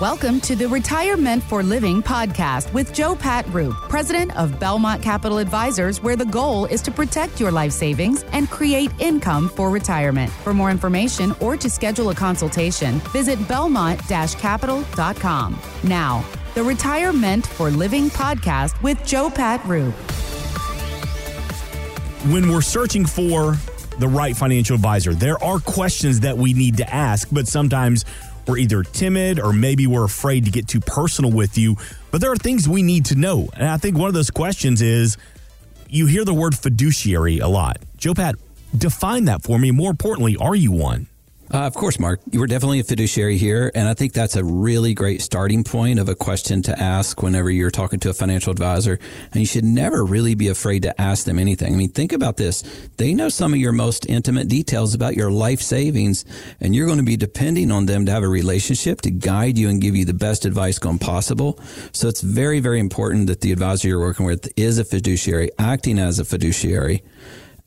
Welcome to the Retirement for Living podcast with Joe Pat Roop, president of Belmont Capital Advisors, where the goal is to protect your life savings and create income for retirement. For more information or to schedule a consultation, visit belmont capital.com. Now, the Retirement for Living podcast with Joe Pat Roop. When we're searching for the right financial advisor, there are questions that we need to ask, but sometimes we're either timid or maybe we're afraid to get too personal with you. But there are things we need to know. And I think one of those questions is you hear the word fiduciary a lot. Joe Pat, define that for me. More importantly, are you one? Uh, of course, Mark. You were definitely a fiduciary here. And I think that's a really great starting point of a question to ask whenever you're talking to a financial advisor. And you should never really be afraid to ask them anything. I mean, think about this. They know some of your most intimate details about your life savings, and you're going to be depending on them to have a relationship to guide you and give you the best advice going possible. So it's very, very important that the advisor you're working with is a fiduciary, acting as a fiduciary,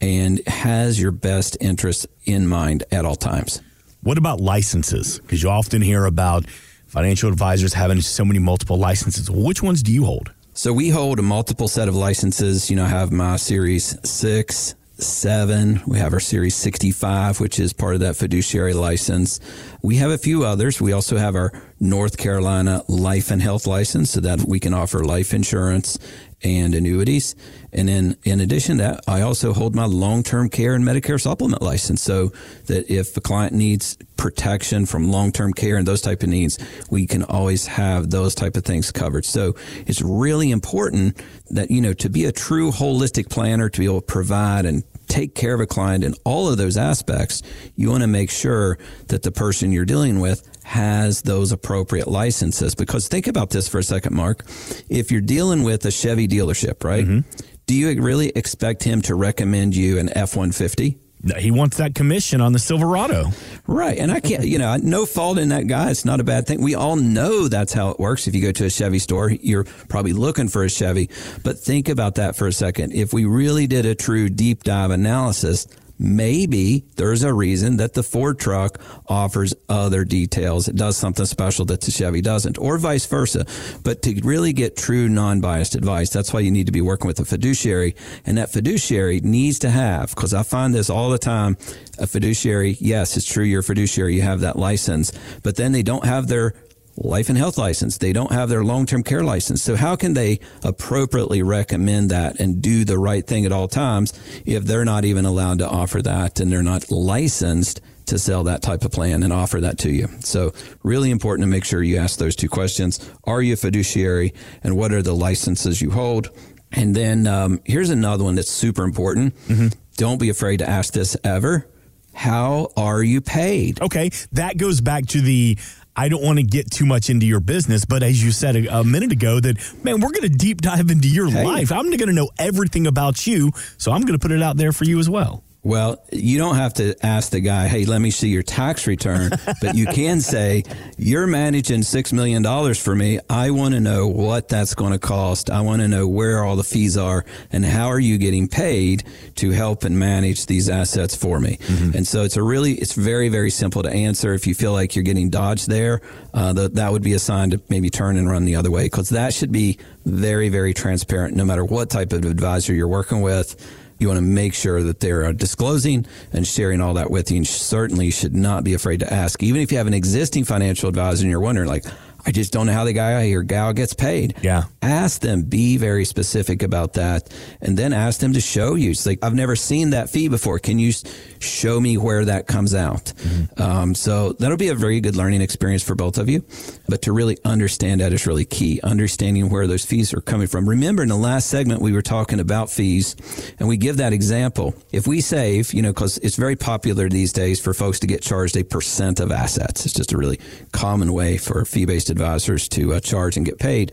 and has your best interests in mind at all times. What about licenses? Because you often hear about financial advisors having so many multiple licenses. Which ones do you hold? So we hold a multiple set of licenses. You know, I have my Series 6, 7. We have our Series 65, which is part of that fiduciary license. We have a few others. We also have our North Carolina life and health license so that we can offer life insurance and annuities. And then in addition to that, I also hold my long-term care and Medicare supplement license so that if a client needs protection from long-term care and those type of needs, we can always have those type of things covered. So it's really important that, you know, to be a true holistic planner, to be able to provide and take care of a client in all of those aspects, you want to make sure that the person you're dealing with has those appropriate licenses. Because think about this for a second, Mark. If you're dealing with a Chevy dealership, right? Mm-hmm. Do you really expect him to recommend you an F 150? He wants that commission on the Silverado. Right. And I can't, you know, no fault in that guy. It's not a bad thing. We all know that's how it works. If you go to a Chevy store, you're probably looking for a Chevy. But think about that for a second. If we really did a true deep dive analysis, maybe there's a reason that the Ford truck offers other details. It does something special that the Chevy doesn't, or vice versa. But to really get true non biased advice, that's why you need to be working with a fiduciary. And that fiduciary needs to have, because I find this all the time, a fiduciary, yes, it's true, you're a fiduciary, you have that license, but then they don't have their life and health license. They don't have their long term care license. So, how can they appropriately recommend that and do the right thing at all times if they're not even allowed to offer that and they're not licensed to sell that type of plan and offer that to you? So, really important to make sure you ask those two questions Are you a fiduciary and what are the licenses you hold? And then um, here's another one that's super important. Mm-hmm. Don't be afraid to ask this ever. How are you paid? Okay, that goes back to the I don't want to get too much into your business, but as you said a, a minute ago, that man, we're going to deep dive into your hey. life. I'm going to know everything about you, so I'm going to put it out there for you as well. Well, you don't have to ask the guy, hey, let me see your tax return, but you can say, you're managing $6 million for me. I want to know what that's going to cost. I want to know where all the fees are and how are you getting paid to help and manage these assets for me. Mm-hmm. And so it's a really, it's very, very simple to answer. If you feel like you're getting dodged there, uh, the, that would be a sign to maybe turn and run the other way because that should be very, very transparent no matter what type of advisor you're working with. You want to make sure that they're uh, disclosing and sharing all that with you. And certainly should not be afraid to ask. Even if you have an existing financial advisor and you're wondering, like, I just don't know how the guy or gal gets paid. Yeah. Ask them, be very specific about that, and then ask them to show you. It's like, I've never seen that fee before. Can you show me where that comes out? Mm-hmm. Um, so that'll be a very good learning experience for both of you. But to really understand that is really key, understanding where those fees are coming from. Remember, in the last segment, we were talking about fees, and we give that example. If we save, you know, because it's very popular these days for folks to get charged a percent of assets, it's just a really common way for fee based advisors to uh, charge and get paid.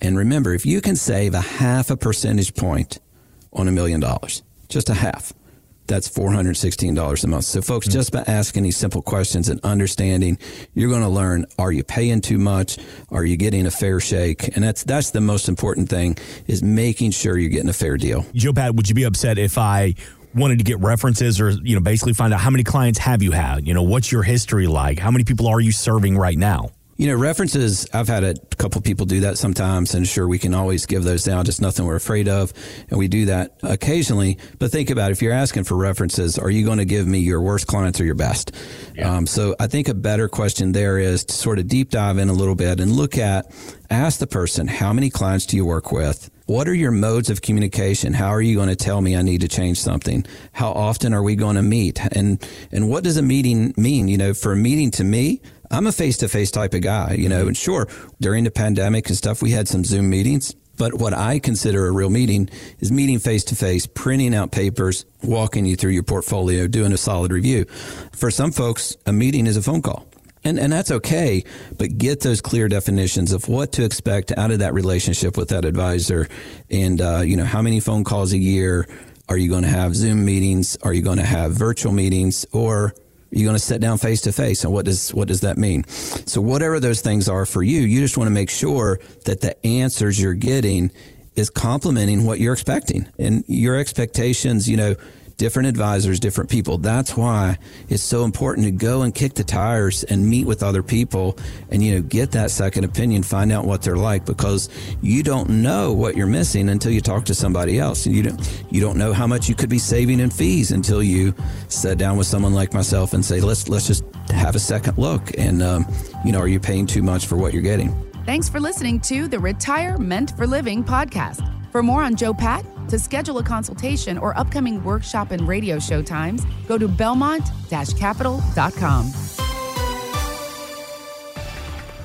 And remember, if you can save a half a percentage point on a million dollars, just a half, that's $416 a month. So folks, mm-hmm. just by asking these simple questions and understanding, you're going to learn, are you paying too much? Are you getting a fair shake? And that's, that's the most important thing is making sure you're getting a fair deal. Joe Pat, would you be upset if I wanted to get references or, you know, basically find out how many clients have you had? You know, what's your history like? How many people are you serving right now? You know, references, I've had a couple people do that sometimes, and sure, we can always give those down, just nothing we're afraid of. And we do that occasionally. But think about it, if you're asking for references, are you going to give me your worst clients or your best? Yeah. Um, so I think a better question there is to sort of deep dive in a little bit and look at, ask the person, how many clients do you work with? What are your modes of communication? How are you going to tell me I need to change something? How often are we going to meet? And, and what does a meeting mean? You know, for a meeting to me, I'm a face to face type of guy, you know, and sure, during the pandemic and stuff, we had some Zoom meetings. But what I consider a real meeting is meeting face to face, printing out papers, walking you through your portfolio, doing a solid review. For some folks, a meeting is a phone call. And, and that's okay, but get those clear definitions of what to expect out of that relationship with that advisor. And, uh, you know, how many phone calls a year? Are you going to have Zoom meetings? Are you going to have virtual meetings? Or you're going to sit down face to face. And what does, what does that mean? So whatever those things are for you, you just want to make sure that the answers you're getting is complementing what you're expecting and your expectations, you know, different advisors, different people. That's why it's so important to go and kick the tires and meet with other people and, you know, get that second opinion, find out what they're like because you don't know what you're missing until you talk to somebody else. And you don't, you don't know how much you could be saving in fees until you sit down with someone like myself and say, let's, let's just have a second look. And, um, you know, are you paying too much for what you're getting? Thanks for listening to the Retire Meant for Living podcast. For more on Joe Pat, to schedule a consultation or upcoming workshop and radio show times, go to belmont-capital.com.